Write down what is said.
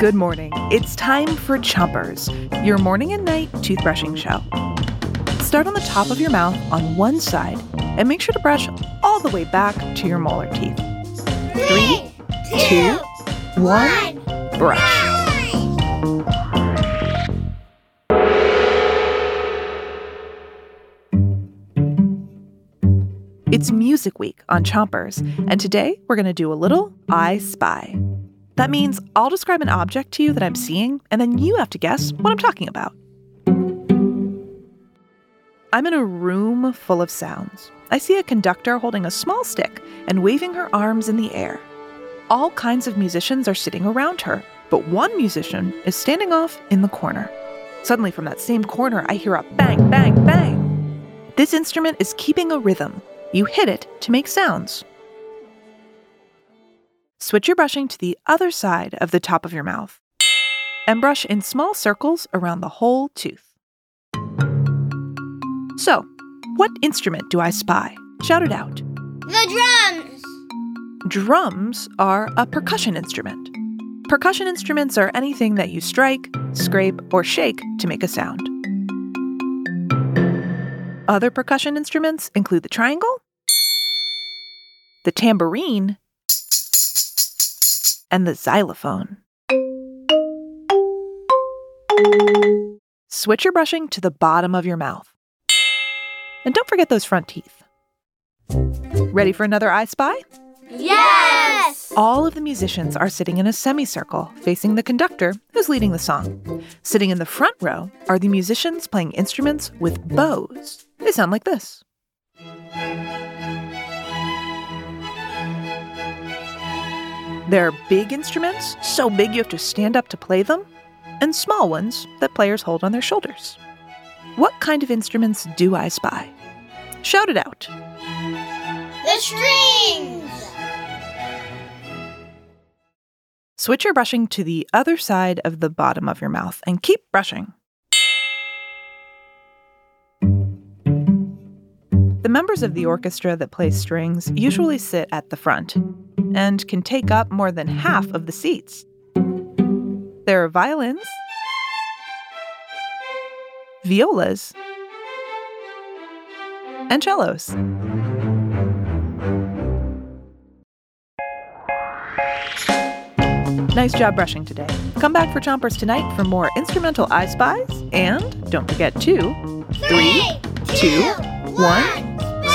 Good morning. It's time for Chompers, your morning and night toothbrushing show. Start on the top of your mouth on one side and make sure to brush all the way back to your molar teeth. Three, two, one, brush. It's Music Week on Chompers, and today we're going to do a little I Spy. That means I'll describe an object to you that I'm seeing, and then you have to guess what I'm talking about. I'm in a room full of sounds. I see a conductor holding a small stick and waving her arms in the air. All kinds of musicians are sitting around her, but one musician is standing off in the corner. Suddenly, from that same corner, I hear a bang, bang, bang. This instrument is keeping a rhythm. You hit it to make sounds. Switch your brushing to the other side of the top of your mouth and brush in small circles around the whole tooth. So, what instrument do I spy? Shout it out. The drums! Drums are a percussion instrument. Percussion instruments are anything that you strike, scrape, or shake to make a sound. Other percussion instruments include the triangle, the tambourine, and the xylophone. Switch your brushing to the bottom of your mouth. And don't forget those front teeth. Ready for another I Spy? Yes! All of the musicians are sitting in a semicircle facing the conductor who's leading the song. Sitting in the front row are the musicians playing instruments with bows. They sound like this. There are big instruments, so big you have to stand up to play them, and small ones that players hold on their shoulders. What kind of instruments do I spy? Shout it out. The strings! Switch your brushing to the other side of the bottom of your mouth and keep brushing. Members of the orchestra that play strings usually sit at the front and can take up more than half of the seats. There are violins, violas, and cellos. Nice job brushing today. Come back for Chompers tonight for more instrumental I Spies. And don't forget to three, two, one, spit.